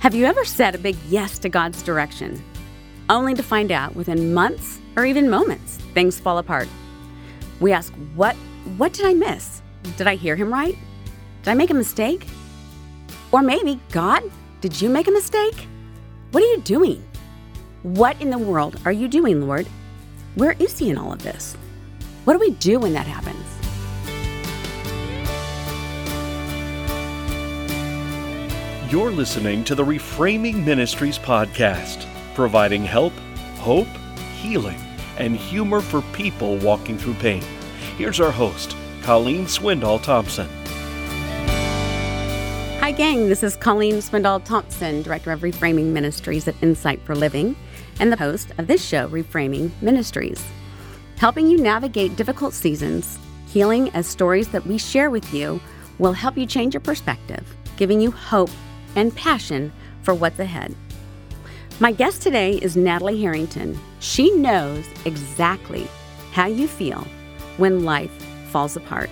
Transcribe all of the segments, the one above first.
Have you ever said a big yes to God's direction, only to find out within months or even moments things fall apart? We ask, what, what did I miss? Did I hear him right? Did I make a mistake? Or maybe, God, did you make a mistake? What are you doing? What in the world are you doing, Lord? Where is he in all of this? What do we do when that happens? You're listening to the Reframing Ministries podcast, providing help, hope, healing, and humor for people walking through pain. Here's our host, Colleen Swindoll Thompson. Hi, gang. This is Colleen Swindoll Thompson, Director of Reframing Ministries at Insight for Living, and the host of this show, Reframing Ministries. Helping you navigate difficult seasons, healing as stories that we share with you will help you change your perspective, giving you hope and passion for what's ahead. My guest today is Natalie Harrington. She knows exactly how you feel when life falls apart.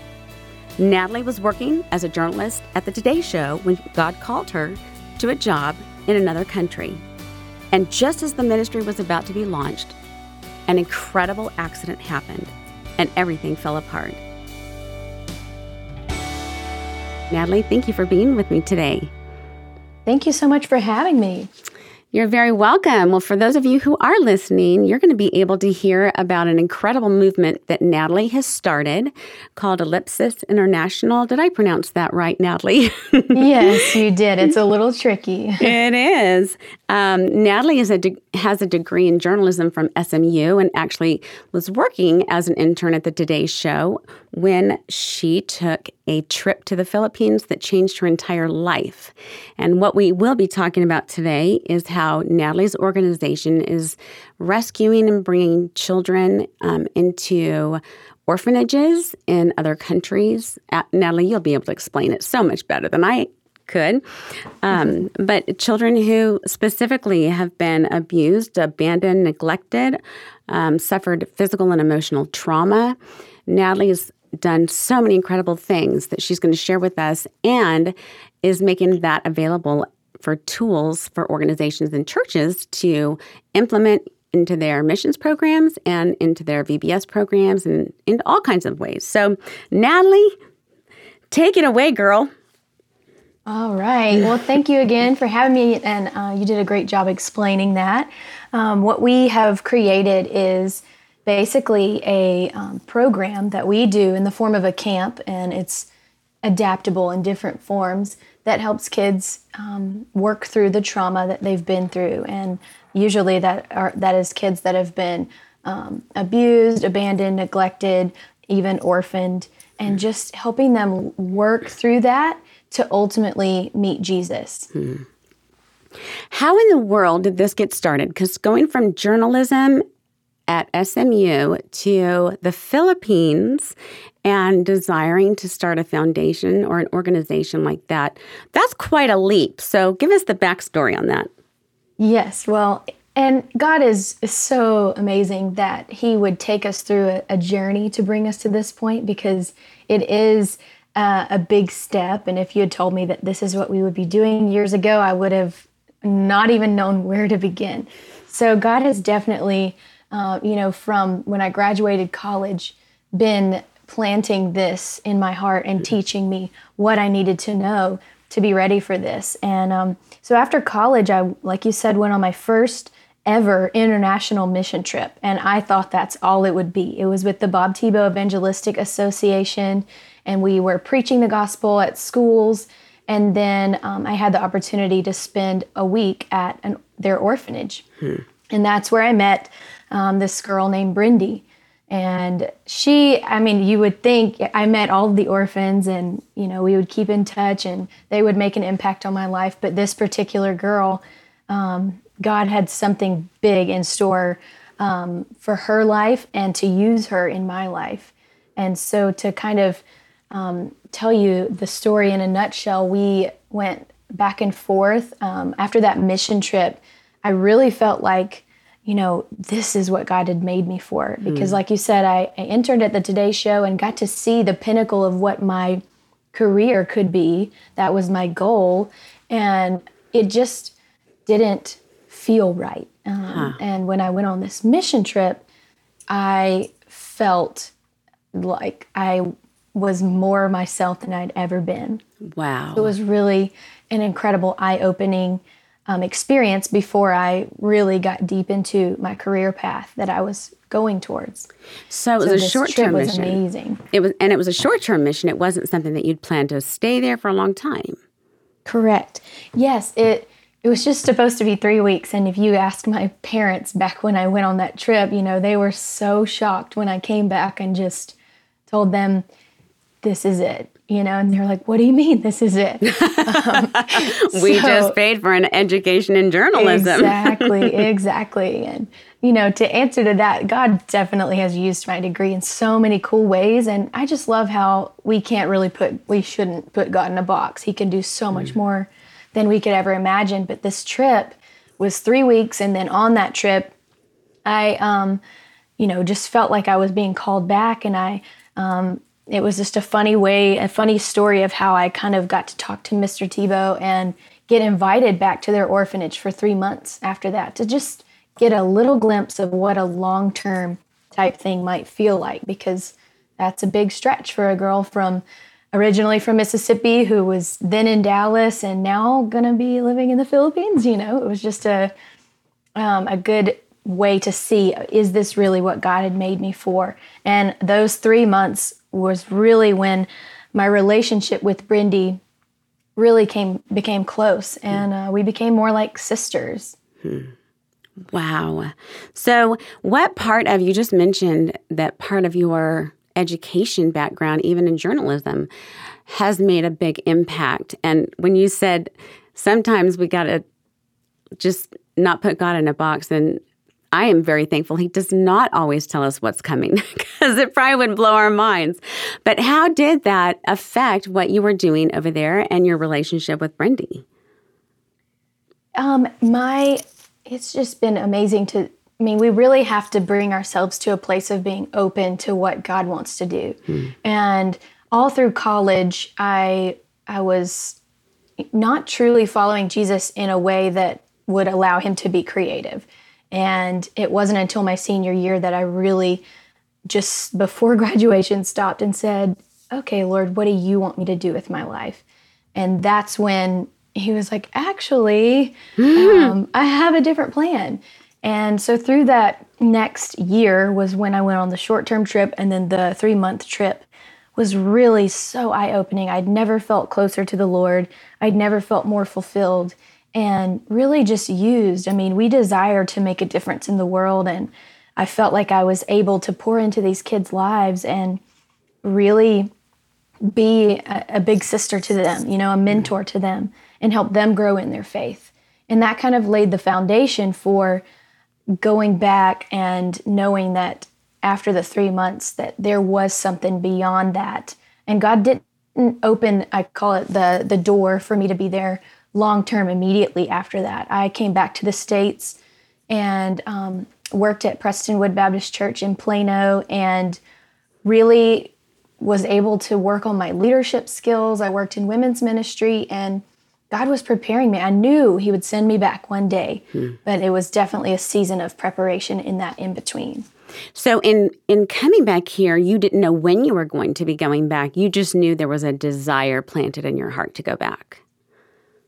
Natalie was working as a journalist at the Today Show when God called her to a job in another country. And just as the ministry was about to be launched, an incredible accident happened and everything fell apart. Natalie, thank you for being with me today. Thank you so much for having me. You're very welcome. Well, for those of you who are listening, you're going to be able to hear about an incredible movement that Natalie has started called Ellipsis International. Did I pronounce that right, Natalie? yes, you did. It's a little tricky. it is. Um, Natalie is a de- has a degree in journalism from SMU and actually was working as an intern at the Today Show when she took a trip to the Philippines that changed her entire life. And what we will be talking about today is how Natalie's organization is rescuing and bringing children um, into orphanages in other countries. Uh, Natalie, you'll be able to explain it so much better than I could. Um, but children who specifically have been abused, abandoned, neglected, um, suffered physical and emotional trauma. Natalie is done so many incredible things that she's going to share with us and is making that available for tools for organizations and churches to implement into their missions programs and into their VBS programs and in all kinds of ways. So, Natalie, take it away, girl. All right. Well, thank you again for having me, and uh, you did a great job explaining that. Um, what we have created is basically a um, program that we do in the form of a camp, and it's adaptable in different forms that helps kids um, work through the trauma that they've been through. And usually that are that is kids that have been um, abused, abandoned, neglected, even orphaned, and just helping them work through that to ultimately meet Jesus. Hmm. How in the world did this get started? Because going from journalism at SMU to the Philippines and desiring to start a foundation or an organization like that, that's quite a leap. So give us the backstory on that. Yes, well, and God is, so amazing that He would take us through a, a journey to bring us to this point because it is uh, a big step. And if you had told me that this is what we would be doing years ago, I would have not even known where to begin. So God has definitely uh, you know, from when I graduated college, been planting this in my heart and teaching me what I needed to know to be ready for this. And um, so after college, I, like you said, went on my first ever international mission trip. And I thought that's all it would be. It was with the Bob Tebow Evangelistic Association, and we were preaching the gospel at schools. And then um, I had the opportunity to spend a week at an, their orphanage. Hmm. And that's where I met um, this girl named Brindy. And she, I mean, you would think I met all of the orphans and, you know, we would keep in touch and they would make an impact on my life. But this particular girl, um, God had something big in store um, for her life and to use her in my life. And so to kind of um, tell you the story in a nutshell, we went back and forth. Um, after that mission trip, I really felt like you know, this is what God had made me for. Because, mm. like you said, I, I interned at the Today Show and got to see the pinnacle of what my career could be. That was my goal. And it just didn't feel right. Um, huh. And when I went on this mission trip, I felt like I was more myself than I'd ever been. Wow. It was really an incredible eye opening um, experience before I really got deep into my career path that I was going towards. So it was so a short term mission. Amazing. It was, and it was a short term mission. It wasn't something that you'd planned to stay there for a long time. Correct. Yes, it it was just supposed to be three weeks. And if you ask my parents back when I went on that trip, you know, they were so shocked when I came back and just told them, "This is it." You know, and they're like, "What do you mean this is it?" Um, we so, just paid for an education in journalism. exactly, exactly. And you know, to answer to that, God definitely has used my degree in so many cool ways, and I just love how we can't really put, we shouldn't put God in a box. He can do so much mm. more than we could ever imagine. But this trip was three weeks, and then on that trip, I, um, you know, just felt like I was being called back, and I um, it was just a funny way, a funny story of how I kind of got to talk to Mr. Tebow and get invited back to their orphanage for three months after that to just get a little glimpse of what a long term type thing might feel like because that's a big stretch for a girl from originally from Mississippi who was then in Dallas and now gonna be living in the Philippines. You know, it was just a um, a good way to see is this really what God had made me for? And those three months was really when my relationship with Brindy really came became close, and uh, we became more like sisters. Hmm. Wow. So, what part of you just mentioned that part of your education background, even in journalism, has made a big impact? And when you said sometimes we got to just not put God in a box and I am very thankful he does not always tell us what's coming because it probably would blow our minds. But how did that affect what you were doing over there and your relationship with Brindy? Um, my, it's just been amazing to. I mean, we really have to bring ourselves to a place of being open to what God wants to do. Hmm. And all through college, I I was not truly following Jesus in a way that would allow him to be creative. And it wasn't until my senior year that I really just before graduation stopped and said, Okay, Lord, what do you want me to do with my life? And that's when he was like, Actually, um, I have a different plan. And so through that next year was when I went on the short term trip, and then the three month trip was really so eye opening. I'd never felt closer to the Lord, I'd never felt more fulfilled and really just used. I mean, we desire to make a difference in the world, and I felt like I was able to pour into these kids' lives and really be a, a, big sister to them, you know, a mentor to them, and help them grow in their faith. And that kind of laid the foundation for going back and knowing that after the three months that there was something beyond that. And God didn't open, I call it the the door for me to be there long term immediately after that. I came back to the States and um, worked at Prestonwood Baptist Church in Plano and really was able to work on my leadership skills. I worked in women's ministry and God was preparing me. I knew He would send me back one day, hmm. but it was definitely a season of preparation in that in between. So in in coming back here, you didn't know when you were going to be going back. You just knew there was a desire planted in your heart to go back.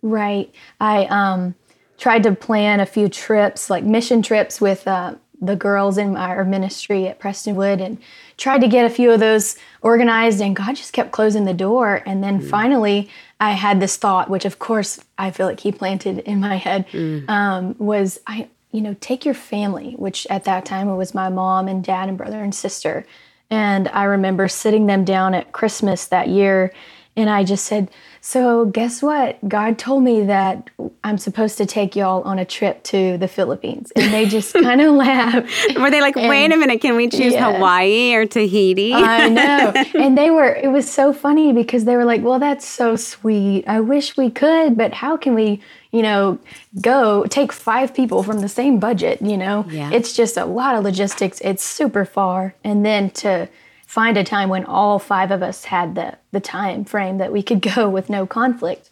Right. I um, tried to plan a few trips, like mission trips with uh, the girls in our ministry at Prestonwood, and tried to get a few of those organized. And God just kept closing the door. And then mm. finally, I had this thought, which of course I feel like He planted in my head, mm. um, was I, you know, take your family, which at that time it was my mom and dad and brother and sister. And I remember sitting them down at Christmas that year, and I just said, so, guess what? God told me that I'm supposed to take y'all on a trip to the Philippines. And they just kind of laughed. Were they like, and, wait a minute, can we choose yes. Hawaii or Tahiti? I know. And they were, it was so funny because they were like, well, that's so sweet. I wish we could, but how can we, you know, go take five people from the same budget? You know, yeah. it's just a lot of logistics. It's super far. And then to, find a time when all five of us had the, the time frame that we could go with no conflict.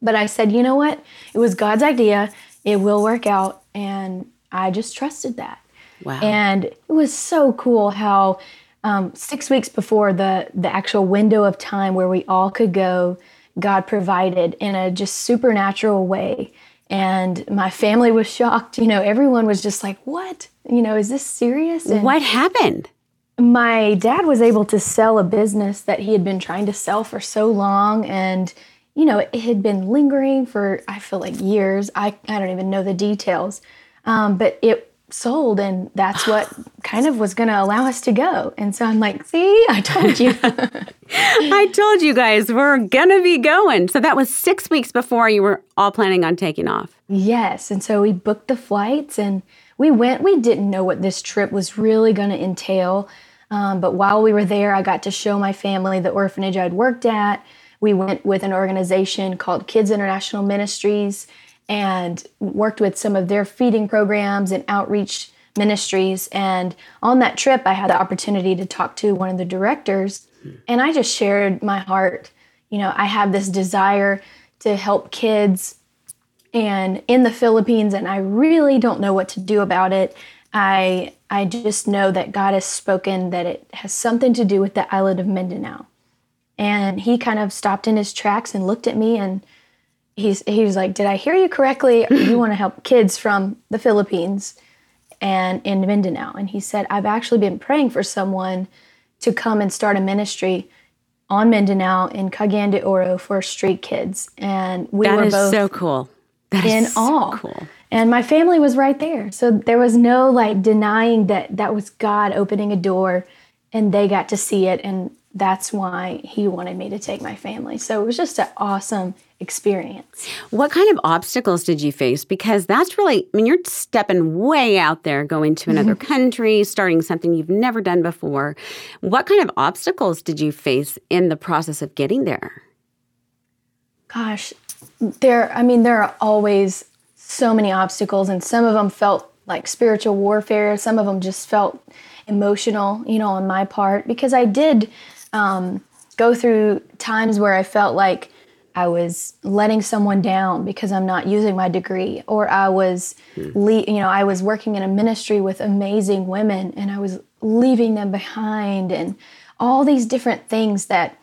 But I said, you know what? It was God's idea. it will work out. And I just trusted that. Wow. And it was so cool how um, six weeks before the the actual window of time where we all could go, God provided in a just supernatural way. And my family was shocked. You know, everyone was just like, "What? You know, is this serious?" And what happened? My dad was able to sell a business that he had been trying to sell for so long and you know it had been lingering for i feel like years. I, I don't even know the details. Um, but it sold and that's what kind of was going to allow us to go. And so i'm like see? I told you. I told you guys we're gonna be going. So that was six weeks before you were all planning on taking off. yes and so we booked the flights and we went we didn't know what this trip was really going to entail um, but while we were there i got to show my family the orphanage i'd worked at we went with an organization called kids international ministries and worked with some of their feeding programs and outreach ministries. And on that trip, I had the opportunity to talk to one of the directors, and I just shared my heart. You know, I have this desire to help kids and in the Philippines, and I really don't know what to do about it. I I just know that God has spoken that it has something to do with the island of Mindanao. And he kind of stopped in his tracks and looked at me and he's he was like, "Did I hear you correctly? You want to help kids from the Philippines and in Mindanao?" And he said, "I've actually been praying for someone to come and start a ministry on Mindanao in Cagayan de Oro for street kids." And we That were is both so cool. That in so awe. cool. And my family was right there. So there was no like denying that that was God opening a door and they got to see it. And that's why he wanted me to take my family. So it was just an awesome experience. What kind of obstacles did you face? Because that's really, I mean, you're stepping way out there, going to another country, starting something you've never done before. What kind of obstacles did you face in the process of getting there? Gosh, there, I mean, there are always so many obstacles, and some of them felt like spiritual warfare, some of them just felt emotional, you know, on my part, because I did um, go through times where I felt like I was letting someone down because I'm not using my degree, or I was, le- you know, I was working in a ministry with amazing women and I was leaving them behind, and all these different things that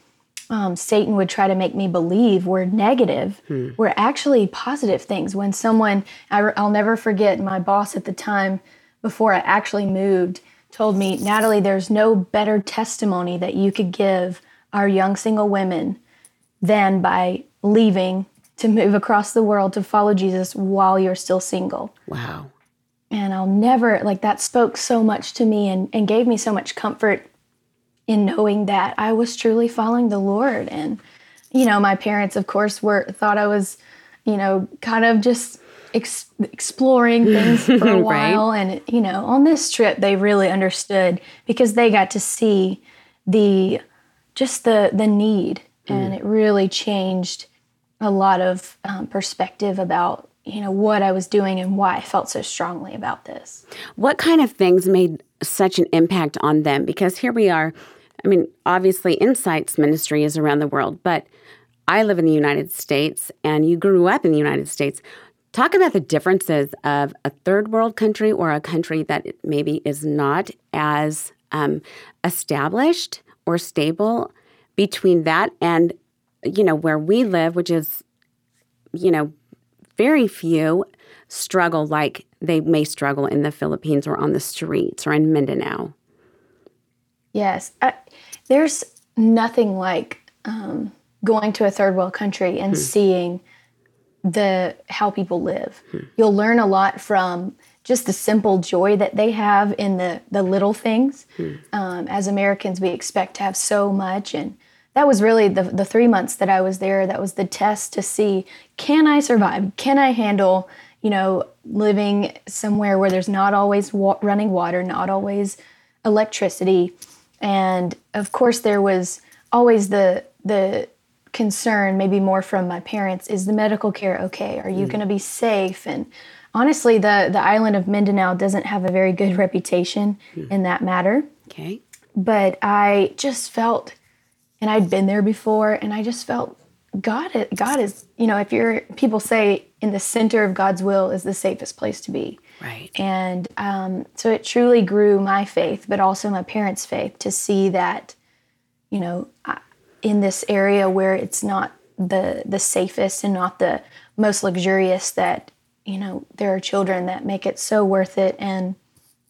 um, Satan would try to make me believe were negative were actually positive things. When someone, I, will never forget, my boss at the time, before I actually moved, told me, Natalie, there's no better testimony that you could give our young single women than by leaving to move across the world to follow Jesus while you're still single. Wow. And I'll never, like, that spoke so much to me and, and gave me so much comfort in knowing that I was truly following the Lord. And, you know, my parents, of course, were thought I was, you know, kind of just ex- exploring things for a Right. while. And, you know, on this trip, they really understood because they got to see the just the the need, and it really changed a lot of um, perspective about you know what I was doing and why I felt so strongly about this. What kind of things made such an impact on them? Because here we are. I mean, obviously, Insights Ministry is around the world, but I live in the United States and you grew up in the United States. Talk about the differences of a third world country or a country that maybe is not as um, established or stable between that and, you know, where we live, which is, you know, very few struggle like they may struggle in the Philippines or on the streets or in Mindanao. Yes, I, there's nothing like um, going to a third world country and seeing the how people live. You'll learn a lot from just the simple joy that they have in the the little things. Um, as Americans, we expect to have so much, and that was really the the three months that I was there. That was the test to see can I survive? Can I handle? You know, living somewhere where there's not always wa- running water, not always electricity, and of course there was always the the concern maybe more from my parents is the medical care okay? Are you mm. going to be safe? And honestly the the island of mindanao doesn't have a very good reputation hmm. in that matter. Okay. but i just felt and i'd been there before and i just felt God, God is, you know, if you're, people say in the center of God's will is the safest place to be. Right. And um, so it truly grew my faith, but also my parents' faith to see that, you know, in this area where it's not the the safest and not the most luxurious, that you know there are children that make it so worth it. And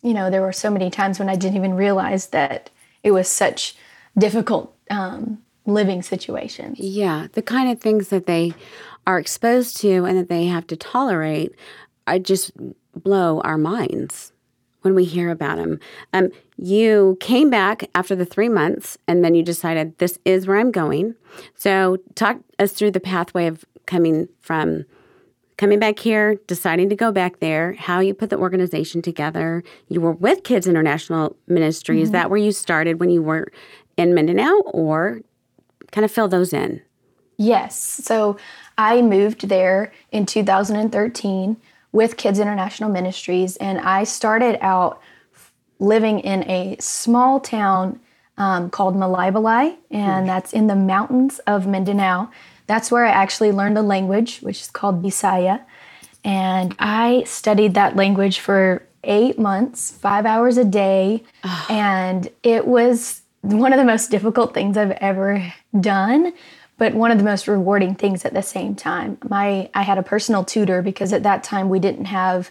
you know, there were so many times when I didn't even realize that it was such difficult um, living situation. Yeah, the kind of things that they are exposed to and that they have to tolerate, I just blow our minds when we hear about them. Um, you came back after the three months and then you decided this is where I'm going. So, talk us through the pathway of coming from coming back here, deciding to go back there, how you put the organization together. You were with Kids International Ministry. Mm-hmm. Is that where you started when you were in Mindanao, or kind of fill those in? Yes. So, I moved there in 2013 with Kids International Ministries, and I started out living in a small town um, called Malaybalay, and that's in the mountains of Mindanao. That's where I actually learned a language, which is called Bisaya. And I studied that language for eight months, five hours a day. and it was one of the most difficult things I've ever done but one of the most rewarding things at the same time. My I had a personal tutor because at that time we didn't have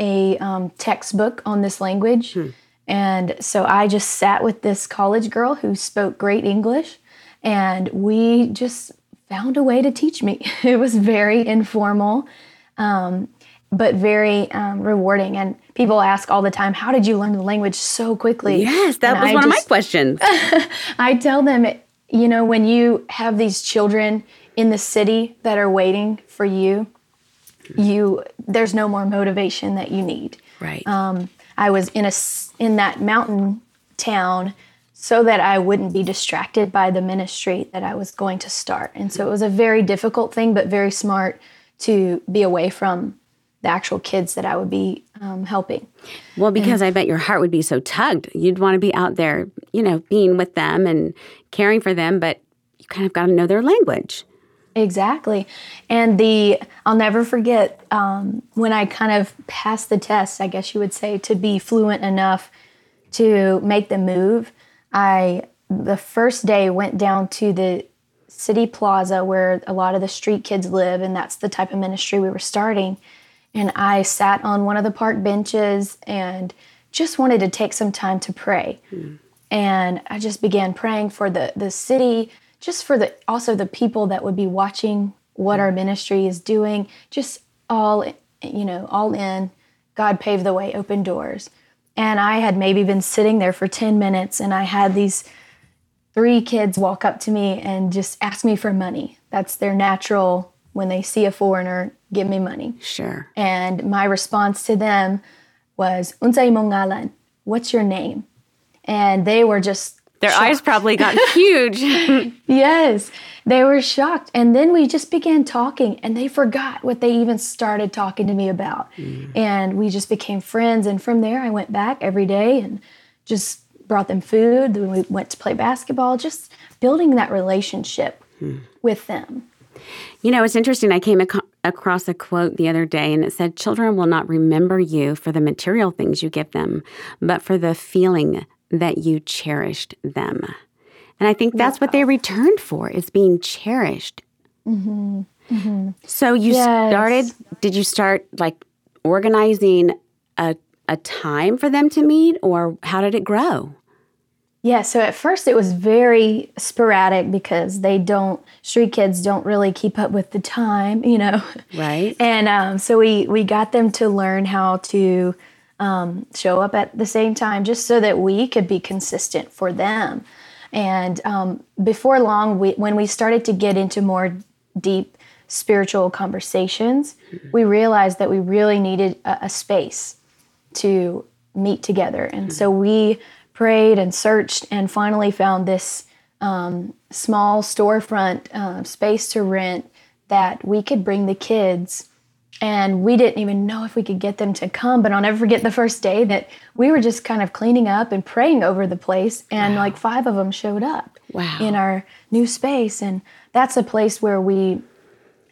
a um, textbook on this language, hmm. and so I just sat with this college girl who spoke great English, and we just found a way to teach me. It was very informal. Um, but very um, rewarding. And people ask all the time, How did you learn the language so quickly? Yes, that and was I one just, of my questions. I tell them you know, when you have these children in the city that are waiting for you, you there's no more motivation that you need. Right. Um, I was in a in that mountain town so that I wouldn't be distracted by the ministry that I was going to start. And so it was a very difficult thing, but very smart to be away from the actual kids that I would be um, helping. Well, because and, I bet your heart would be so tugged. You'd want to be out there, you know, being with them and caring for them, but you kind of got to know their language. Exactly. And the, I'll never forget um, when I kind of passed the test, I guess you would say, to be fluent enough to make the move. I, the first day, went down to the city plaza where a lot of the street kids live, and that's the type of ministry we were starting and I sat on one of the park benches and just wanted to take some time to pray. Mm. And I just began praying for the, the city, just for the also the people that would be watching what our ministry is doing, just all you know, all in. God paved the way, open doors. And I had maybe been sitting there for 10 minutes and I had these three kids walk up to me and just ask me for money. That's their natural when they see a foreigner, give me money. Sure. And my response to them was, Unsay mongalan, what's your name? And they were just their shocked. eyes probably got huge. yes, they were shocked. And then we just began talking, and they forgot what they even started talking to me about. Mm. And we just became friends. And from there, I went back every day and just brought them food. Then we went to play basketball, just building that relationship mm. with them. You know, it's interesting. I came ac- across a quote the other day and it said, Children will not remember you for the material things you give them, but for the feeling that you cherished them. And I think that's what they returned for is being cherished. Mm-hmm. Mm-hmm. So you yes. started, did you start like organizing a, a time for them to meet or how did it grow? Yeah, so at first it was very sporadic because they don't street kids don't really keep up with the time, you know. Right. And um, so we we got them to learn how to um, show up at the same time, just so that we could be consistent for them. And um, before long, we, when we started to get into more deep spiritual conversations, mm-hmm. we realized that we really needed a, a space to meet together, and mm-hmm. so we prayed and searched and finally found this um, small storefront uh, space to rent that we could bring the kids. And we didn't even know if we could get them to come, but I'll never forget the first day that we were just kind of cleaning up and praying over the place, and wow. like five of them showed up. wow. in our new space. And that's a place where we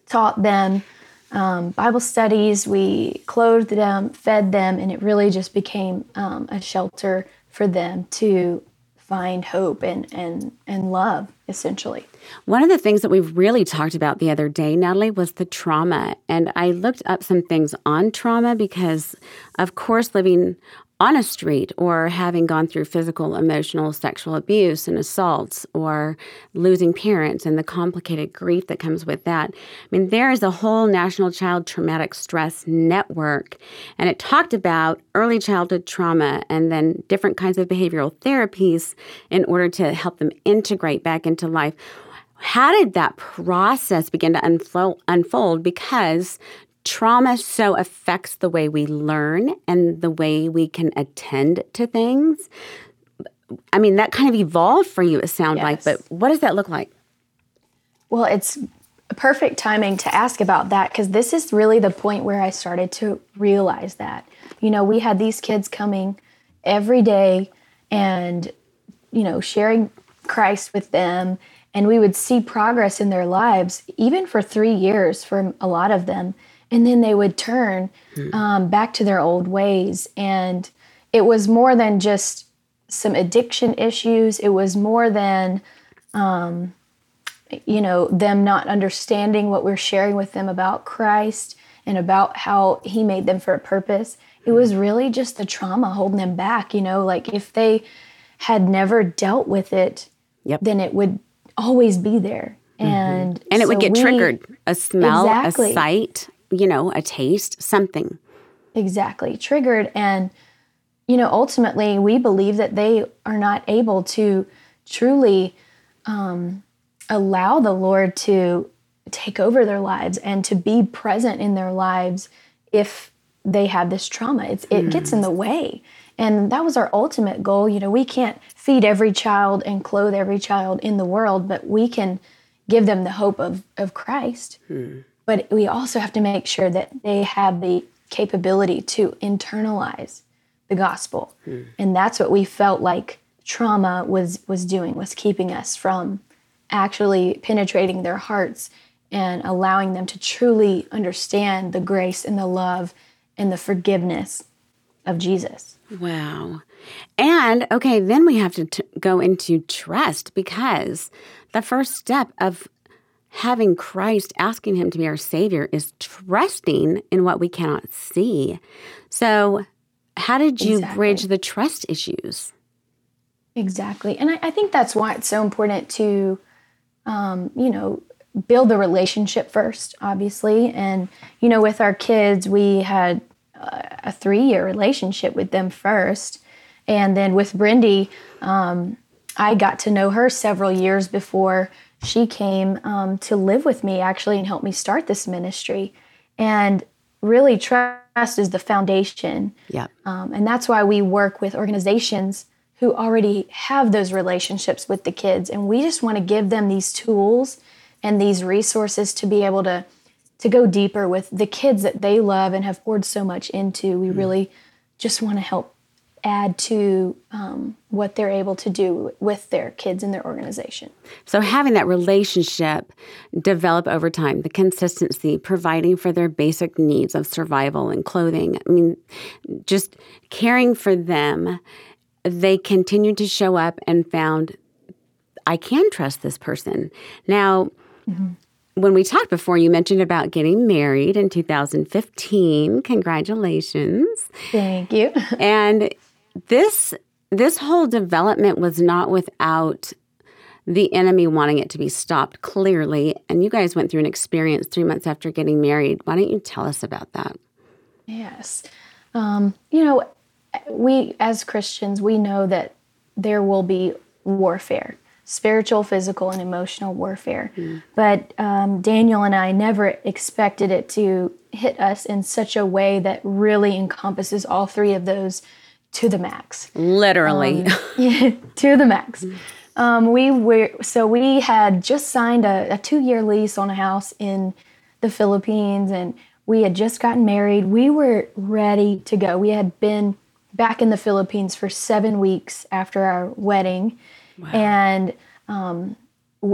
taught them um, Bible studies, we clothed them, fed them, and it really just became um, a shelter for them to find hope and, and, and love, essentially. One of the things that we've really talked about the other day, Natalie, was the trauma. And I looked up some things on trauma because, of course, living on a street or having gone through physical, emotional, sexual abuse and assaults or losing parents and the complicated grief that comes with that. I mean, there is a whole National Child Traumatic Stress Network, and it talked about early childhood trauma and then different kinds of behavioral therapies in order to help them integrate back into life. How did that process begin to unfold? unfold? Because trauma so affects the way we learn and the way we can attend to things. I mean, that kind of evolved for you, it sounds yes. like, but what does that look like? Well, it's perfect timing to ask about that because this is really the point where I started to realize that. You know, we had these kids coming every day and, you know, sharing Christ with them, and we would see progress in their lives, even for three years for a lot of them and then they would turn hmm. um, back to their old ways and it was more than just some addiction issues it was more than um, you know them not understanding what we're sharing with them about christ and about how he made them for a purpose it was hmm. really just the trauma holding them back you know like if they had never dealt with it yep. then it would always be there mm-hmm. and and it so would get we, triggered a smell exactly. a sight you know, a taste, something. Exactly, triggered. And, you know, ultimately, we believe that they are not able to truly um, allow the Lord to take over their lives and to be present in their lives if they have this trauma. It's, it mm. gets in the way. And that was our ultimate goal. You know, we can't feed every child and clothe every child in the world, but we can give them the hope of, of Christ. Mm. But we also have to make sure that they have the capability to internalize the gospel. Mm. And that's what we felt like trauma was was doing was keeping us from actually penetrating their hearts and allowing them to truly understand the grace and the love and the forgiveness of Jesus. Wow. And okay, then we have to t- go into trust because the first step of having Christ asking him to be our Savior is trusting in what we cannot see. So, how did you exactly. bridge the trust issues? Exactly. And I, I, think that's why it's so important to, um, you know, build the relationship first, obviously. And, you know, with our kids, we had a three year relationship with them first. And then with Brindy, um, I got to know her several years before she came um, to live with me actually and help me start this ministry. And really, trust is the foundation. Yeah. Um, and that's why we work with organizations who already have those relationships with the kids. And we just want to give them these tools and these resources to be able to to go deeper with the kids that they love and have poured so much into. We mm. really just want to help add to um, what they're able to do with their kids in their organization. So, having that relationship develop over time, the consistency, providing for their basic needs of survival and clothing, I mean, just caring for them, they continued to show up and found, I can trust this person. Now, mm-hmm when we talked before, you mentioned about getting married in 2015. Congratulations. Thank you. and this this whole development was not without the enemy wanting it to be stopped clearly. And you guys went through an experience three months after getting married. Why don't you tell us about that? Yes. Um, you know we as christians we know that there will be warfare spiritual physical and emotional warfare. Mm. but um, daniel and i never expected it to hit us in such a way that really encompasses all three of those to the max. Literally. Um, to the max. Um, we were so we had just signed a, a two-year lease on a house in the Philippines, and we had just gotten married. We were ready to go. We had been back in the Philippines for seven weeks after our wedding, wow. and Um,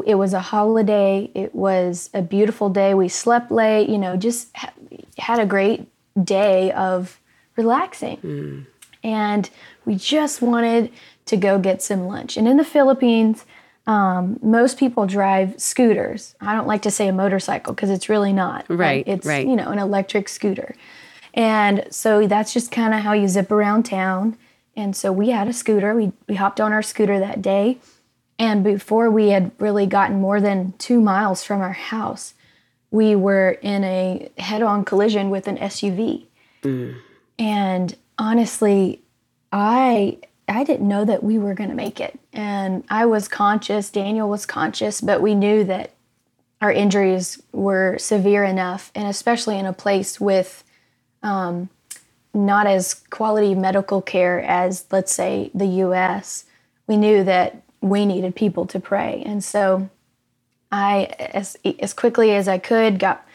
it was a holiday. It was a beautiful day. We slept late, you know, just ha- had a great day of relaxing. Mm. And we just wanted to go get some lunch. And in the Philippines, um, most people drive scooters. I don't like to say a motorcycle because it's really not. Right. It's, right. you know, an electric scooter. And so that's just kind of how you zip around town. And so we had a scooter. We, we hopped on our scooter that day. And before we had really gotten more than two miles from our house, we were in a head on collision with an SUV. Mm. And honestly, I I didn't know that we were going to make it. And I was conscious, Daniel was conscious, but we knew that our injuries were severe enough, and especially in a place with um, not as quality medical care as, let's say, the US, we knew that we needed people to pray. And so I, as, as quickly as I could, got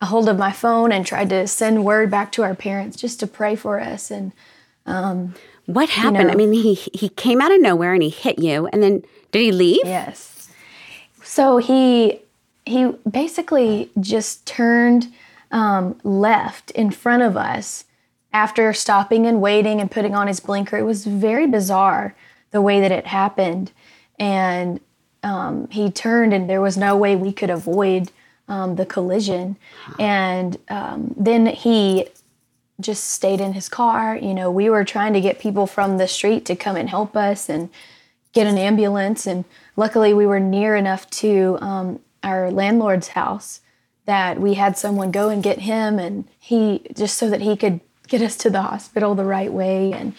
a hold of my phone and tried to send word back to our parents just to pray for us. And um, what happened? You know, I mean, he he came out of nowhere and he hit you, and then did he leave? Yes. So he he basically just turned um, left in front of us after stopping and waiting and putting on his blinker. It was very bizarre the way that it happened, and um, he turned, and there was no way we could avoid um, the collision. And um, then he just stayed in his car. You know, we were trying to get people from the street to come and help us and get an ambulance. And luckily, we were near enough to um, our landlord's house that we had someone go and get him, and he just so that he could get us to the hospital the right way. And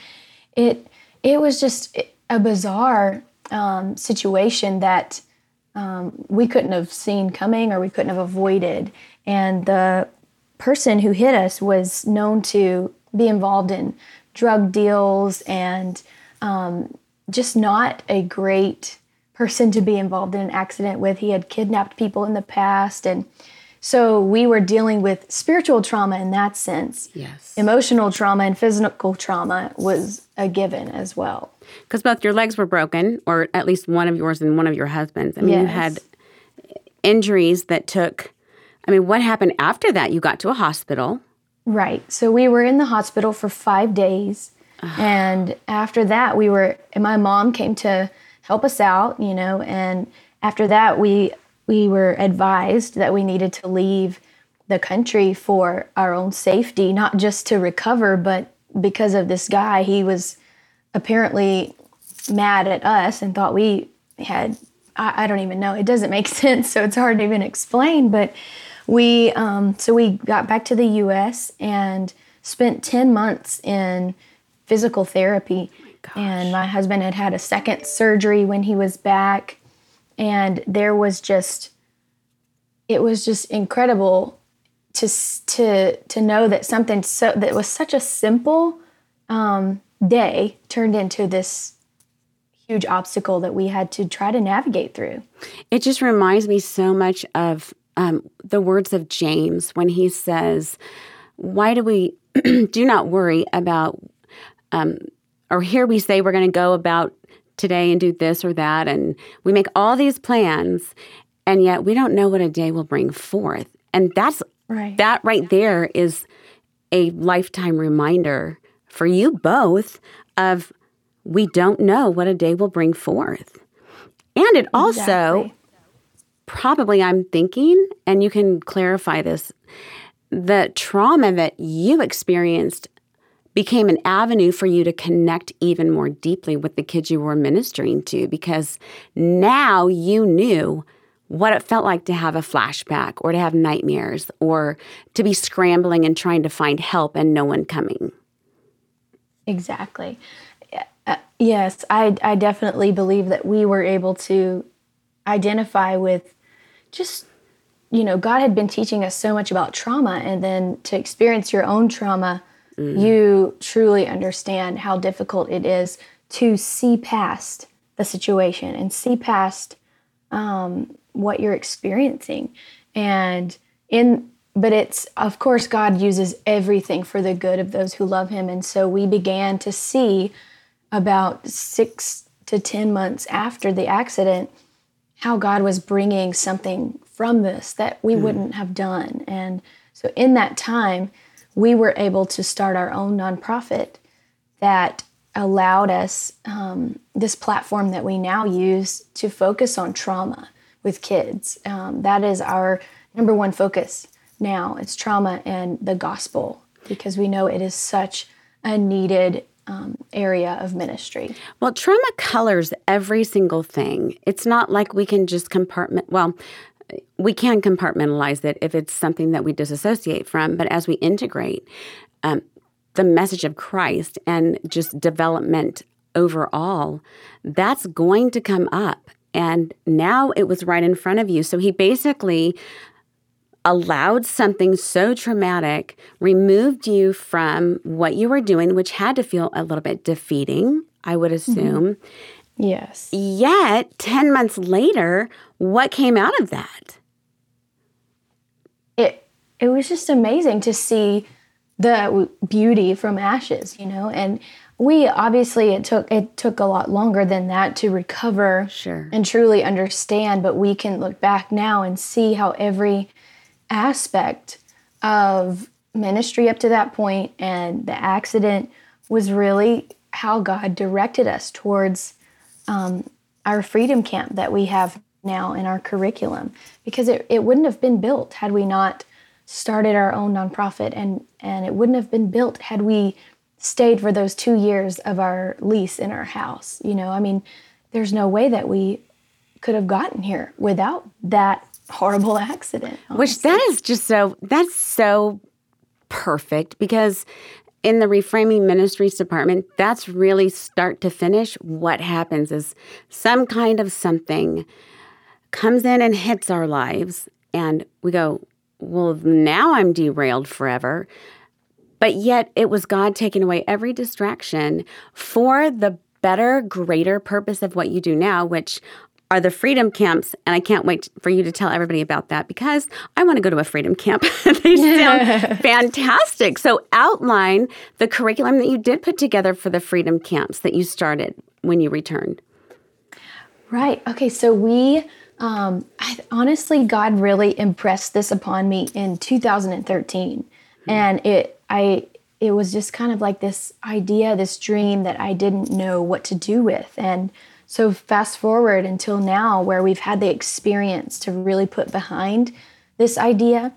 it it was just a bizarre um, situation that um, we couldn't have seen coming or we couldn't have avoided. And the person who hit us was known to be involved in drug deals and um, just not a great person to be involved in an accident with. He had kidnapped people in the past. And so we were dealing with spiritual trauma in that sense. Yes. Emotional trauma and physical trauma was a given as well. Because both your legs were broken, or at least one of yours and one of your husband's. I mean, yes. you had injuries that took I mean, what happened after that? You got to a hospital. Right. So we were in the hospital for five days. and after that, we were, and my mom came to help us out, you know, and after that, we, we were advised that we needed to leave the country for our own safety, not just to recover, but because of this guy, he was apparently mad at us and thought we had, I, I don't even know, it doesn't make sense, so it's hard to even explain, but we um, so we got back to the U.S. and spent ten months in physical therapy. Oh and my husband had had a second surgery when he was back, and there was just it was just incredible to to to know that something so that was such a simple um, day turned into this huge obstacle that we had to try to navigate through. It just reminds me so much of um, the words of James when he says, Why do we do not worry about, um, or here we say we're going to go about today and do this or that, and we make all these plans, and yet we don't know what a day will bring forth. And that's right. that right there is a lifetime reminder for you both of we don't know what a day will bring forth. And it also exactly probably I'm thinking, and you can clarify this, the trauma that you experienced became an avenue for you to connect even more deeply with the kids you were ministering to because now you knew what it felt like to have a flashback or to have nightmares or to be scrambling and trying to find help and no one coming. Exactly. Uh, yes, I, I definitely believe that we were able to identify with just you know god had been teaching us so much about trauma and then to experience your own trauma mm. you truly understand how difficult it is to see past the situation and see past um, what you're experiencing and in but it's of course god uses everything for the good of those who love him and so we began to see about six to ten months after the accident how God was bringing something from this that we mm. wouldn't have done. And so in that time, we were able to start our own nonprofit that allowed us um, this platform that we now use to focus on trauma with kids. Um, that is our number one focus now. It's trauma and the gospel because we know it is such a needed um, area of ministry. Well, trauma colors every single thing. It's not like we can just compartment. Well, we can compartmentalize it if it's something that we disassociate from, but as we integrate um, the message of Christ and just development overall, that's going to come up. And now it was right in front of you. So he basically allowed something so traumatic, removed you from what you were doing, which had to feel a little bit defeating, I would mm-hmm. assume. Mm-hmm. Yes. Yet, 10 months later, what came out of that? It it was just amazing to see the beauty from ashes, you know, and we obviously it took it took a lot longer than that to recover sure. and truly understand, but we can look back now and see how every aspect of ministry up to that point and the accident was really how God directed us towards um, our freedom camp that we have now in our curriculum. Because it, it wouldn't have been built had we not started our own nonprofit and and it wouldn't have been built had we stayed for those two years of our lease in our house you know? I mean there's no way that we could have gotten here without that horrible accident. Honestly. Which that is just so that's so perfect because in the reframing ministries department, that's really start to finish. What happens is some kind of something comes in and hits our lives, and we go, Well, now I'm derailed forever. But yet it was God taking away every distraction for the better, greater purpose of what you do now, which are the freedom camps. And I can't wait for you to tell everybody about that because I want to go to a freedom camp. they sound fantastic. So, outline the curriculum that you did put together for the freedom camps that you started when you returned. Right. Okay. So, we, um, I, honestly, God really impressed this upon me in 2013. Hmm. And it, I, it was just kind of like this idea, this dream that I didn't know what to do with. And so, fast forward until now, where we've had the experience to really put behind this idea,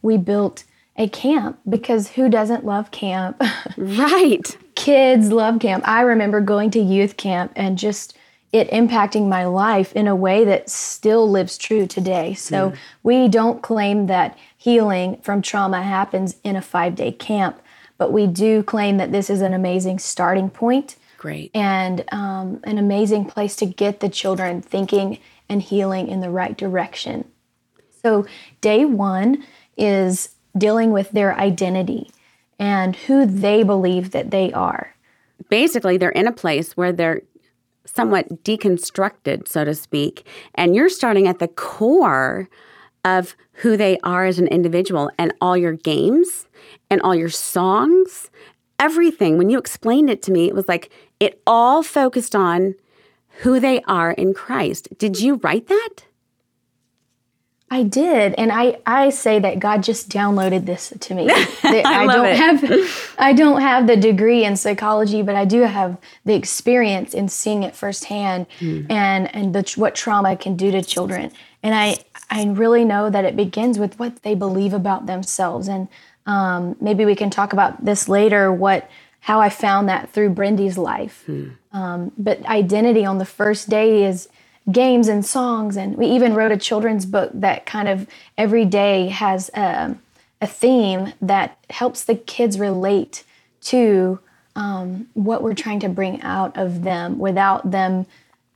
we built a camp because who doesn't love camp? Right. Kids love camp. I remember going to youth camp and just it impacting my life in a way that still lives true today. So, mm. we don't claim that healing from trauma happens in a five day camp, but we do claim that this is an amazing starting point Great. And um, an amazing place to get the children thinking and healing in the right direction. So, day one is dealing with their identity and who they believe that they are. Basically, they're in a place where they're somewhat deconstructed, so to speak, and you're starting at the core of who they are as an individual and all your games and all your songs everything when you explained it to me it was like it all focused on who they are in Christ. Did you write that? I did, and I, I say that God just downloaded this to me. I, I don't it. have I don't have the degree in psychology, but I do have the experience in seeing it firsthand mm. and and the, what trauma can do to children. And I I really know that it begins with what they believe about themselves, and um, maybe we can talk about this later. What how I found that through Brindy's life. Hmm. Um, but identity on the first day is games and songs, and we even wrote a children's book that kind of every day has a, a theme that helps the kids relate to um, what we're trying to bring out of them without them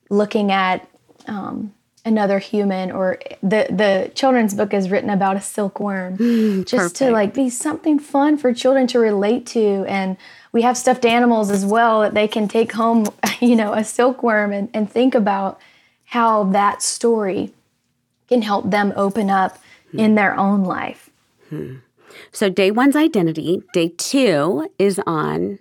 looking at um, another human or the the children's book is written about a silkworm just Perfect. to like be something fun for children to relate to and we have stuffed animals as well that they can take home, you know, a silkworm and, and think about how that story can help them open up hmm. in their own life. Hmm. So, day one's identity. Day two is on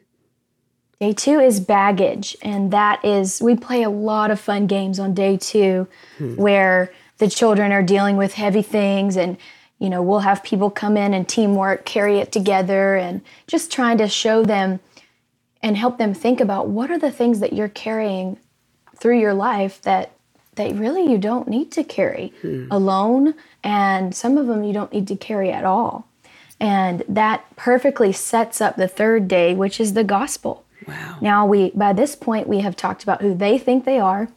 Day two is baggage, and that is, we play a lot of fun games on day two hmm. where the children are dealing with heavy things and you know we'll have people come in and teamwork carry it together and just trying to show them and help them think about what are the things that you're carrying through your life that that really you don't need to carry hmm. alone and some of them you don't need to carry at all and that perfectly sets up the third day which is the gospel wow now we by this point we have talked about who they think they are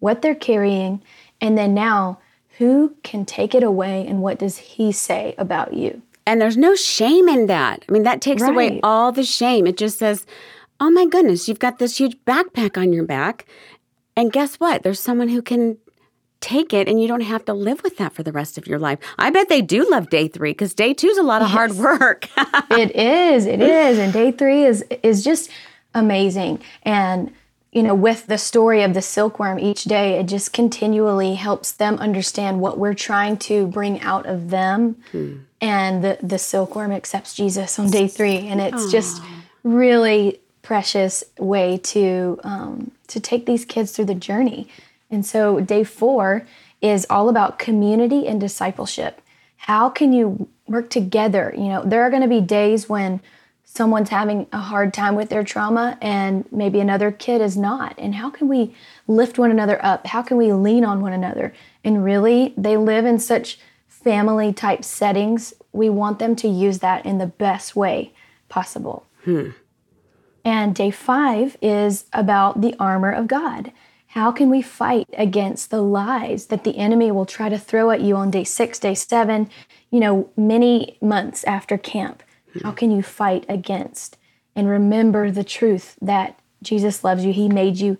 what they're carrying and then now who can take it away and what does he say about you and there's no shame in that i mean that takes right. away all the shame it just says oh my goodness you've got this huge backpack on your back and guess what? There's someone who can take it and you don't have to live with that for the rest of your life. I bet they do love day 3 because day 2 is a lot of yes. hard work. it is. It is. And day 3 is is just amazing. And you know, with the story of the silkworm each day, it just continually helps them understand what we're trying to bring out of them. Hmm. And the, the silkworm accepts Jesus on day three. And it's Aww. just really precious way to um, to take these kids through the journey. And so day four is all about community and discipleship. How can you work together? You know, there are going to be days when someone's having a hard time with their trauma and maybe another kid is not. And how can we lift one another up? How can we lean on one another? And really, they live in such family type settings. We want them to use that in the best way possible. Hmm. And day five is about the armor of God. How can we fight against the lies that the enemy will try to throw at you on day six, day seven, you know, many months after camp? How can you fight against and remember the truth that Jesus loves you? He made you,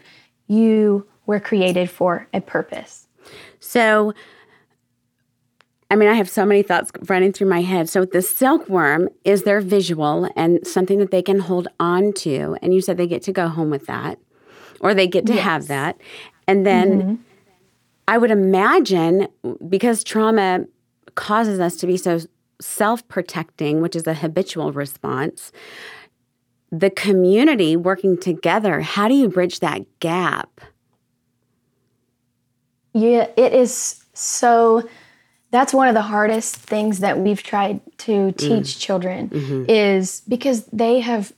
you were created for a purpose. So, I mean, I have so many thoughts running through my head. So the silkworm is their visual and something that they can hold on to. And you said they get to go home with that, or they get to yes. have that. And then mm-hmm. I would imagine because trauma causes us to be so self protecting, which is a habitual response, the community working together, how do you bridge that gap? Yeah, it is so that's one of the hardest things that we've tried to mm. teach mm. children mm-hmm. is because they have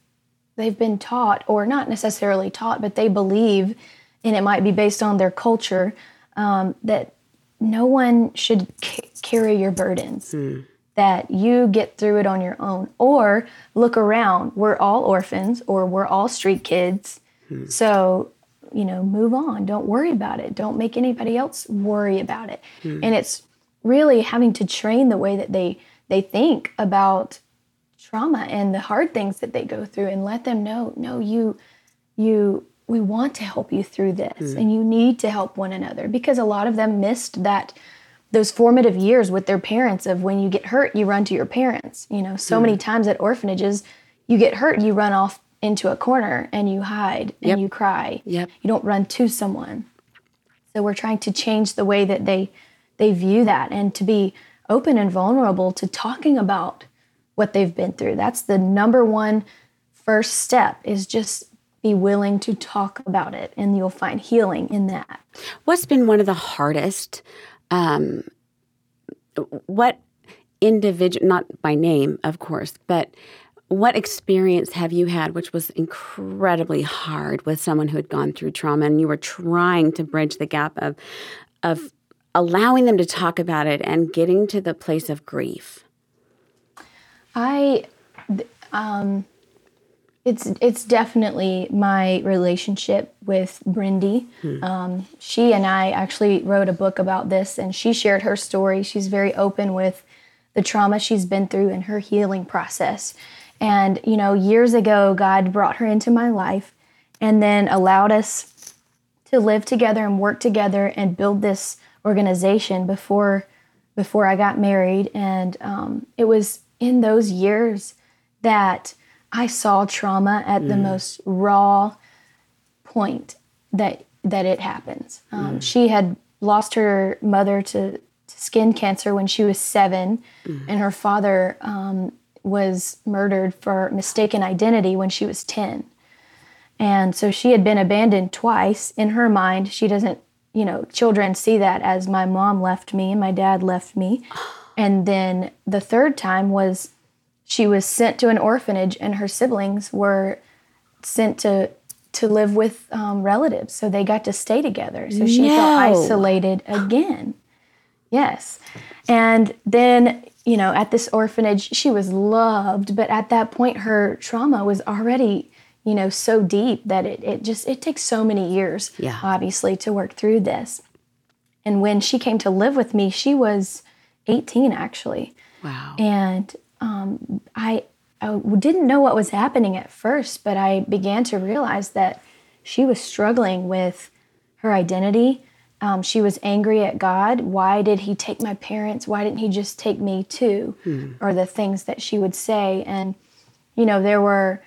they've been taught or not necessarily taught but they believe and it might be based on their culture um, that no one should c- carry your burdens mm. That you get through it on your own or look around we're all orphans or we're all street kids mm. so you know move on don't worry about it don't make anybody else worry about it mm. and it's really having to train the way that they they think about trauma and the hard things that they go through and let them know no you you we want to help you through this mm. and you need to help one another because a lot of them missed that those formative years with their parents of when you get hurt you run to your parents you know so mm. many times at orphanages you get hurt you run off into a corner and you hide and yep. you cry yep. you don't run to someone so we're trying to change the way that they they view that and to be open and vulnerable to talking about what they've been through. That's the number one first step is just be willing to talk about it and you'll find healing in that. What's been one of the hardest um, what individual not by name of course, but what experience have you had which was incredibly hard with someone who had gone through trauma and you were trying to bridge the gap of of allowing them to talk about it and getting to the place of grief? I, um, it's it's definitely my relationship with Brindy. Hmm. Um, she and I actually wrote a book about this, and she shared her story. She's very open with the trauma she's been through and her healing process. And you know, years ago, God brought her into my life, and then allowed us to live together and work together and build this organization before before I got married, and um, it was in those years that I saw trauma at mm. the most raw point that that it happens. Um, mm. She had lost her mother to, to, skin cancer when she was seven, mm. and her father um, was murdered for mistaken identity when she was ten. And so she had been abandoned twice. In her mind, she doesn't, you know, children see that as my mom left me and my dad left me. And then the third time was she was sent to an orphanage and her siblings were sent to to live with um, relatives so they got to stay together so she No. felt isolated again yes and then you know at this orphanage she was loved but at that point her trauma was already you know so deep that it, it just it takes so many years Yeah. obviously to work through this and when she came to live with me she was 18 actually Wow. and um, I, I didn't know what was happening at first, but I began to realize that she was struggling with her identity. Um, she was angry at God. Why did He take my parents? Why didn't He just take me too? Or the things that she would say. And, you know, there were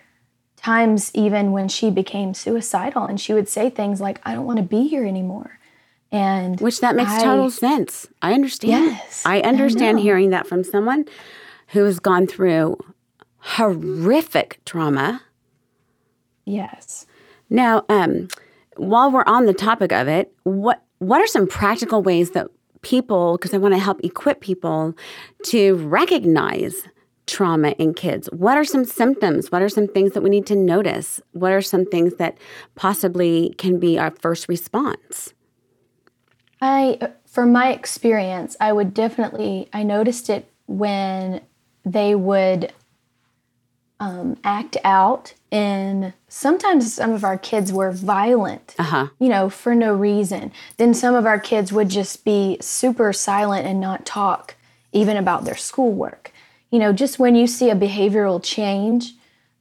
times even when she became suicidal and she would say things like, I don't want to be here anymore. And Which that makes I- total sense. I understand. Yes, I I understand know. hearing that from someone who has gone through horrific trauma. Yes. Now, um, while we're on the topic of it, what what are some practical ways that people, because I want to help equip people to recognize trauma in kids? What are some symptoms? What are some things that we need to notice? What are some things that possibly can be our first response? I, from my experience, I would definitely, I noticed it when they would um, act out. And sometimes some of our kids were violent, Uh huh. you know, for no reason. Then some of our kids would just be super silent and not talk even about their schoolwork. You know, just when you see a behavioral change,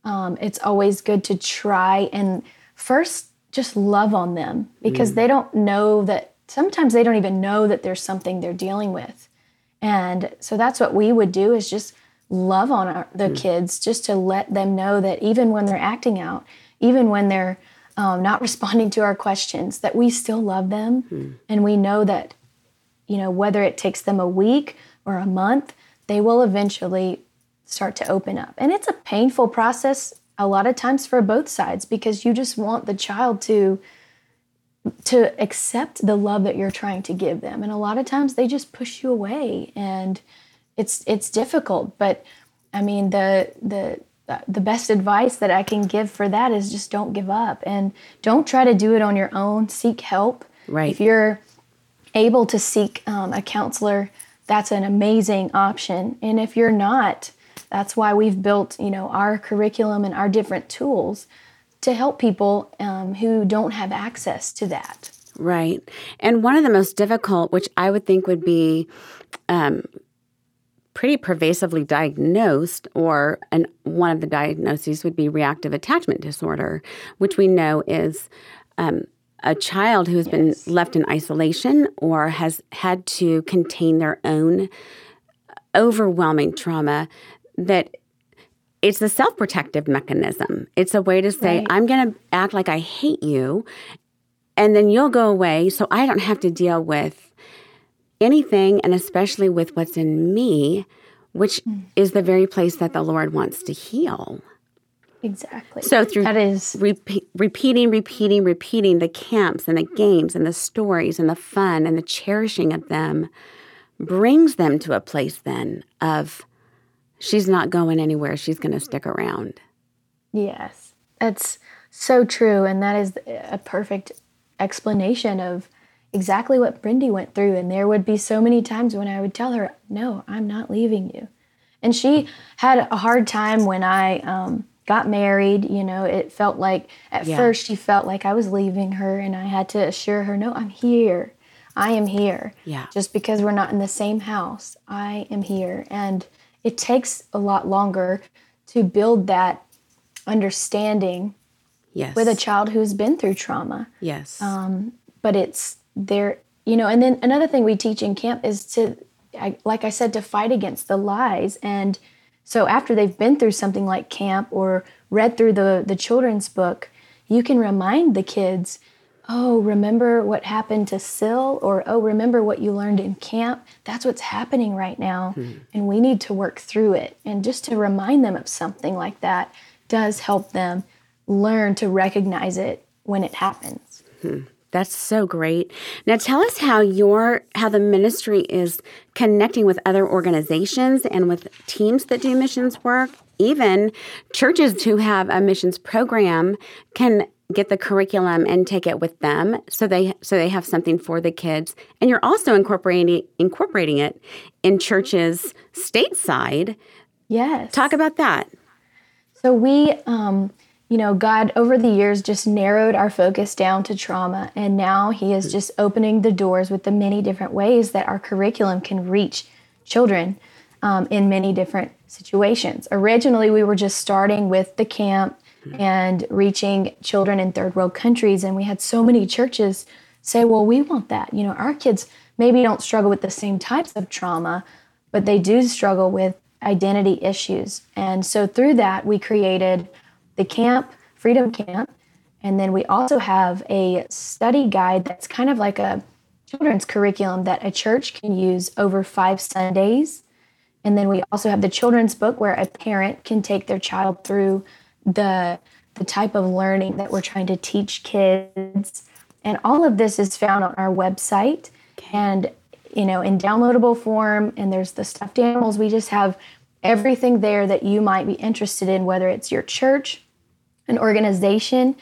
um, it's always good to try and first just love on them because they don't know that sometimes they don't even know that there's something they're dealing with. And so that's what we would do is just love on our, the kids, just to let them know that even when they're acting out, even when they're um, not responding to our questions, that we still love them. And we know that, you know, whether it takes them a week or a month, they will eventually start to open up. And it's a painful process a lot of times for both sides because you just want the child to to accept the love that you're trying to give them and a lot of times they just push you away and it's it's difficult but i mean the the the best advice that i can give for that is just don't give up and don't try to do it on your own seek help Right. if you're able to seek um, a counselor that's an amazing option and if you're not that's why we've built you know our curriculum and our different tools to help people um, who don't have access to that Right. And one of the most difficult, which I would think would be um, pretty pervasively diagnosed, or and one of the diagnoses would be reactive attachment disorder, which we know is um, a child who has been left in isolation or has had to contain their own overwhelming trauma that it's a self-protective mechanism. It's a way to say, Right. I'm going to act like I hate you, and then you'll go away so I don't have to deal with anything, and especially with what's in me, which hmm. is the very place that the Lord wants to heal. exactly So through that is repeat, repeating, repeating, repeating the camps and the games and the stories and the fun and the cherishing of them brings them to a place then of she's not going anywhere, she's going to stick around. Yes, that's so true. And that is a perfect explanation of exactly what Brindy went through. And there would be so many times when I would tell her, No, I'm not leaving you. And she had a hard time when I um, got married. You know, it felt like at Yeah. first she felt like I was leaving her, and I had to assure her, No, I'm here. I am here. Yeah. Just because we're not in the same house, I am here. And it takes a lot longer to build that understanding Yes. with a child who's been through trauma. yes. But it's there, you know, and then another thing we teach in camp is to, I, like I said, to fight against the lies. And so after they've been through something like camp or read through the, the children's book, you can remind the kids, oh, remember what happened to Syl, or oh, remember what you learned in camp. That's what's happening right now. And we need to work through it. And just to remind them of something like that does help them learn to recognize it when it happens. Hmm. That's so great. Now tell us how your how the ministry is connecting with other organizations and with teams that do missions work. Even churches who have a missions program can get the curriculum and take it with them so they so they have something for the kids. And you're also incorporating incorporating it in churches stateside. Yes. Talk about that. So we um you know, God over the years just narrowed our focus down to trauma, and now He is just opening the doors with the many different ways that our curriculum can reach children um, in many different situations. Originally, we were just starting with the camp and reaching children in third world countries, and we had so many churches say, Well, we want that. You know, our kids maybe don't struggle with the same types of trauma, but they do struggle with identity issues. And so through that, we created the camp, Freedom Camp. And then we also have a study guide that's kind of like a children's curriculum that a church can use over five Sundays. And then we also have the children's book where a parent can take their child through the, the type of learning that we're trying to teach kids. And all of this is found on our website and you know in downloadable form and there's the stuffed animals we just have everything there that you might be interested in whether it's your church an organization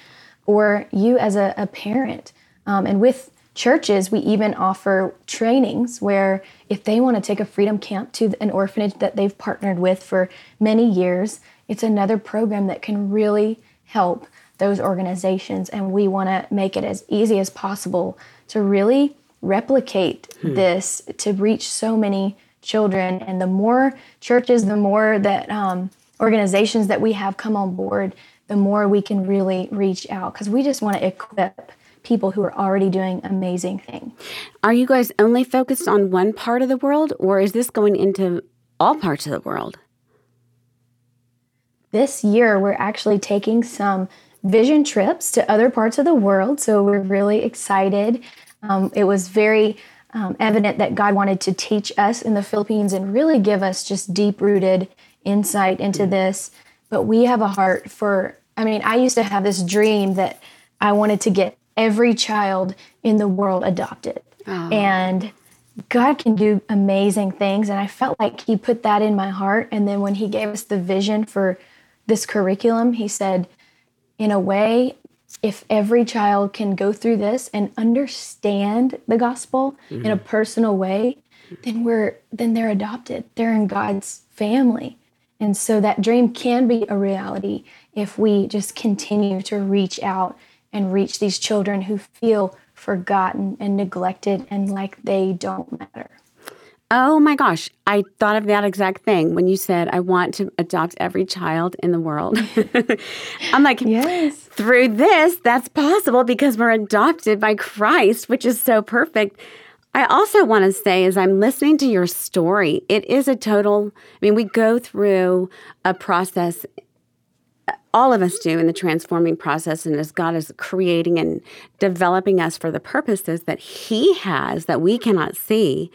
or you as a, a parent. Um, and with churches, we even offer trainings where if they want to take a freedom camp to an orphanage that they've partnered with for many years, it's another program that can really help those organizations. And we want to make it as easy as possible to really replicate hmm. this to reach so many children. And the more churches, the more that um, organizations that we have come on board, the more we can really reach out because we just want to equip people who are already doing amazing things. Are you guys only focused on one part of the world or is this going into all parts of the world? This year, we're actually taking some vision trips to other parts of the world. So we're really excited. Um, it was very um, evident that God wanted to teach us in the Philippines and really give us just deep rooted insight into this but we have a heart for I mean, I used to have this dream that I wanted to get every child in the world adopted. Oh. And God can do amazing things. And I felt like He put that in my heart. And then when He gave us the vision for this curriculum, He said, in a way, if every child can go through this and understand the gospel mm-hmm. in a personal way, then we're then they're adopted. They're in God's family. And so that dream can be a reality if we just continue to reach out and reach these children who feel forgotten and neglected and like they don't matter. Oh my gosh, I thought of that exact thing when you said, I want to adopt every child in the world. I'm like, yes. Through this, that's possible because we're adopted by Christ, which is so perfect. I also want to say, as I'm listening to your story, it is a total, I mean, we go through a process, all of us do in the transforming process, and as God is creating and developing us for the purposes that He has that we cannot see,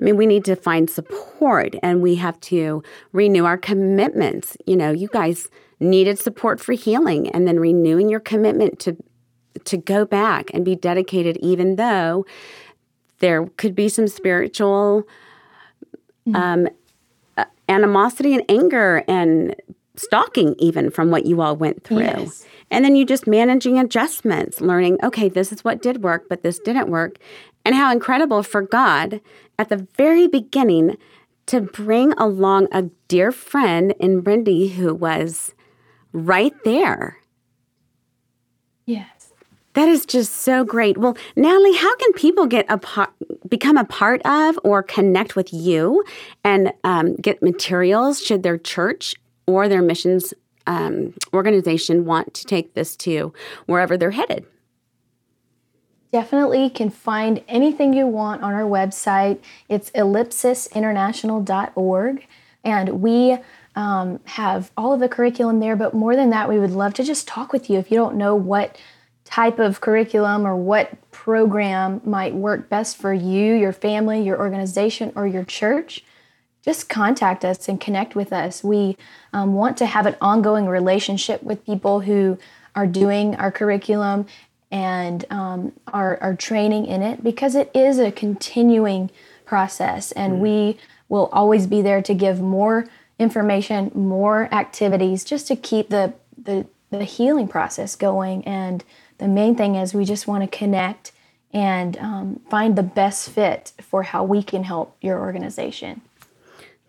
I mean, we need to find support and we have to renew our commitments. You know, you guys needed support for healing and then renewing your commitment to to go back and be dedicated even though there could be some spiritual um, animosity and anger and stalking, even from what you all went through. Yes. And then you just managing adjustments, learning, okay, this is what did work, but this didn't work. And how incredible for God at the very beginning to bring along a dear friend in Brindy who was right there. That is just so great. Well, Natalie, how can people get a part, become a part of or connect with you and um, get materials should their church or their missions um, organization want to take this to wherever they're headed? Definitely can find anything you want on our website. It's ellipsisinternational.org. And we um, have all of the curriculum there, but more than that, we would love to just talk with you if you don't know what type of curriculum or what program might work best for you, your family, your organization, or your church, just contact us and connect with us. We um, want to have an ongoing relationship with people who are doing our curriculum and um, are, are training in it because it is a continuing process and mm. we will always be there to give more information more activities just to keep the, the, the healing process going and the main thing is we just want to connect and um, find the best fit for how we can help your organization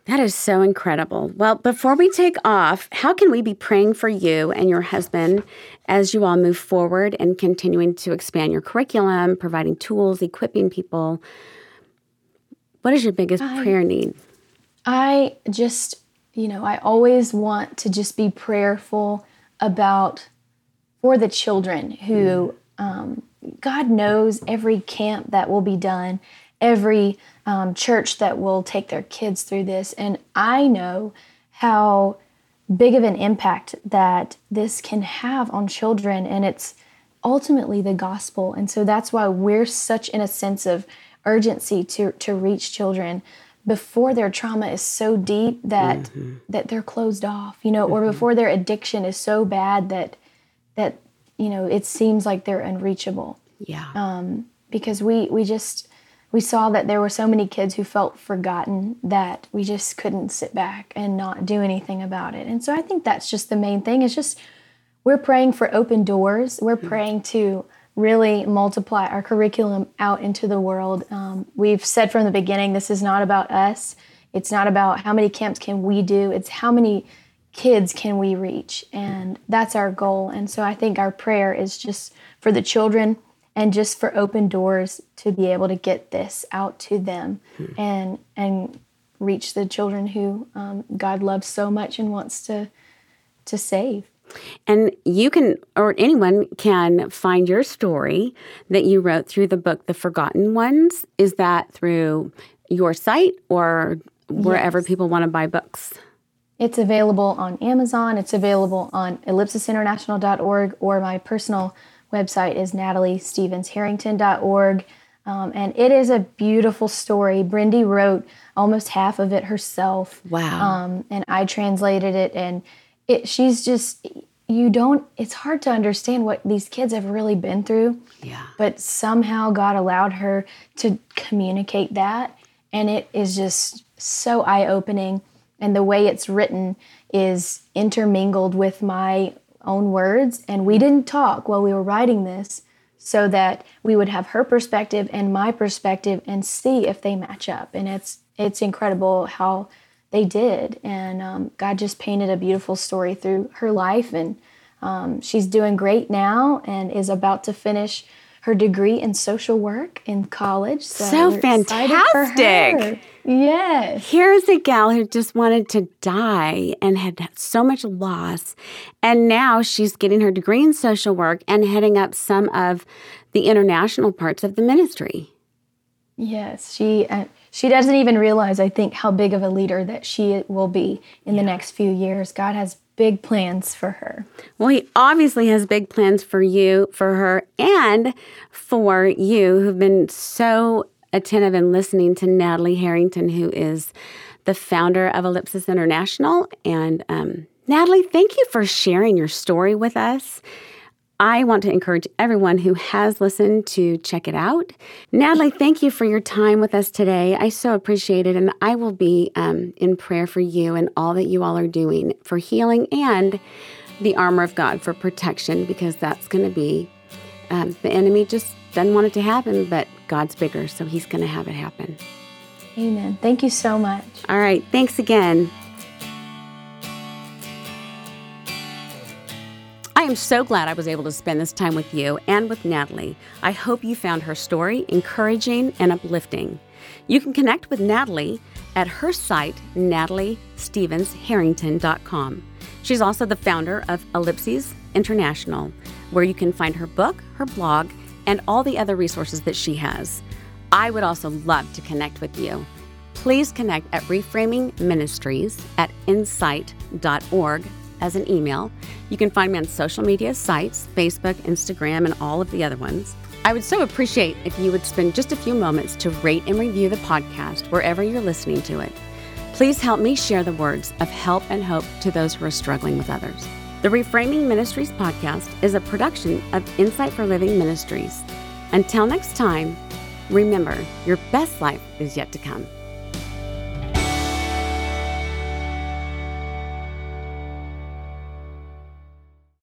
that is so incredible. Well, before we take off, how can we be praying for you and your husband as you all move forward and continuing to expand your curriculum, providing tools, equipping people? What is your biggest I, prayer need? I just, you know, I always want to just be prayerful about for the children who um, God knows every camp that will be done, every um, church that will take their kids through this. And I know how big of an impact that this can have on children. And it's ultimately the gospel. And so that's why we're such in a sense of urgency to, to reach children before their trauma is so deep that mm-hmm. that they're closed off you know mm-hmm. or before their addiction is so bad that that you know it seems like they're unreachable yeah um because we we just we saw that there were so many kids who felt forgotten that we just couldn't sit back and not do anything about it. And so I think that's just the main thing is just we're praying for open doors. We're mm-hmm. praying to really multiply our curriculum out into the world. Um, we've said from the beginning, this is not about us. It's not about how many camps can we do. It's how many kids can we reach, and that's our goal. And so I think our prayer is just for the children and just for open doors to be able to get this out to them hmm. and and reach the children who um, God loves so much and wants to to save. And you can, or anyone can find your story that you wrote through the book, The Forgotten Ones. Is that through your site or wherever yes. people want to buy books? It's available on Amazon. It's available on ellipsisinternational.org or my personal website is nataliestevensharrington.org. Um, and it is a beautiful story. Brindy wrote almost half of it herself. Wow. Um, and I translated it, and it, she's just, you don't, it's hard to understand what these kids have really been through. Yeah. But somehow God allowed her to communicate that. And it is just so eye opening. And the way it's written is intermingled with my own words. And we didn't talk while we were writing this so that we would have her perspective and my perspective and see if they match up. And it's it's incredible how they did. And um, God just painted a beautiful story through her life. And um, she's doing great now and is about to finish her degree in social work in college. So, so fantastic. Yes. Here's a gal who just wanted to die and had so much loss. And now she's getting her degree in social work and heading up some of the international parts of the ministry. Yes, she uh, she doesn't even realize I think how big of a leader that she will be in yeah. the next few years. God has big plans for her. Well, he obviously has big plans for you, for her, and for you who've been so attentive and listening to Natalie Harrington, who is the founder of Ellipsis International. And um, Natalie, thank you for sharing your story with us. I want to encourage everyone who has listened to check it out. Natalie, thank you for your time with us today. I so appreciate it. And I will be um, in prayer for you and all that you all are doing for healing and the armor of God for protection because that's going to be um, the enemy just doesn't want it to happen, but God's bigger, so He's going to have it happen. Amen. Thank you so much. All right. Thanks again. I am so glad I was able to spend this time with you and with Natalie. I hope you found her story encouraging and uplifting. You can connect with Natalie at her site, nataliestevensharrington.com. She's also the founder of Ellipsis International, where you can find her book, her blog, and all the other resources that she has. I would also love to connect with you. Please connect at Reframing Ministries at insight.org as an email. You can find me on social media sites Facebook, Instagram, and all of the other ones. I would so appreciate if you would spend just a few moments to rate and review the podcast wherever you're listening to it. Please help me share the words of help and hope to those who are struggling with others. The Reframing Ministries podcast is a production of Insight for Living Ministries. Until next time, remember your best life is yet to come.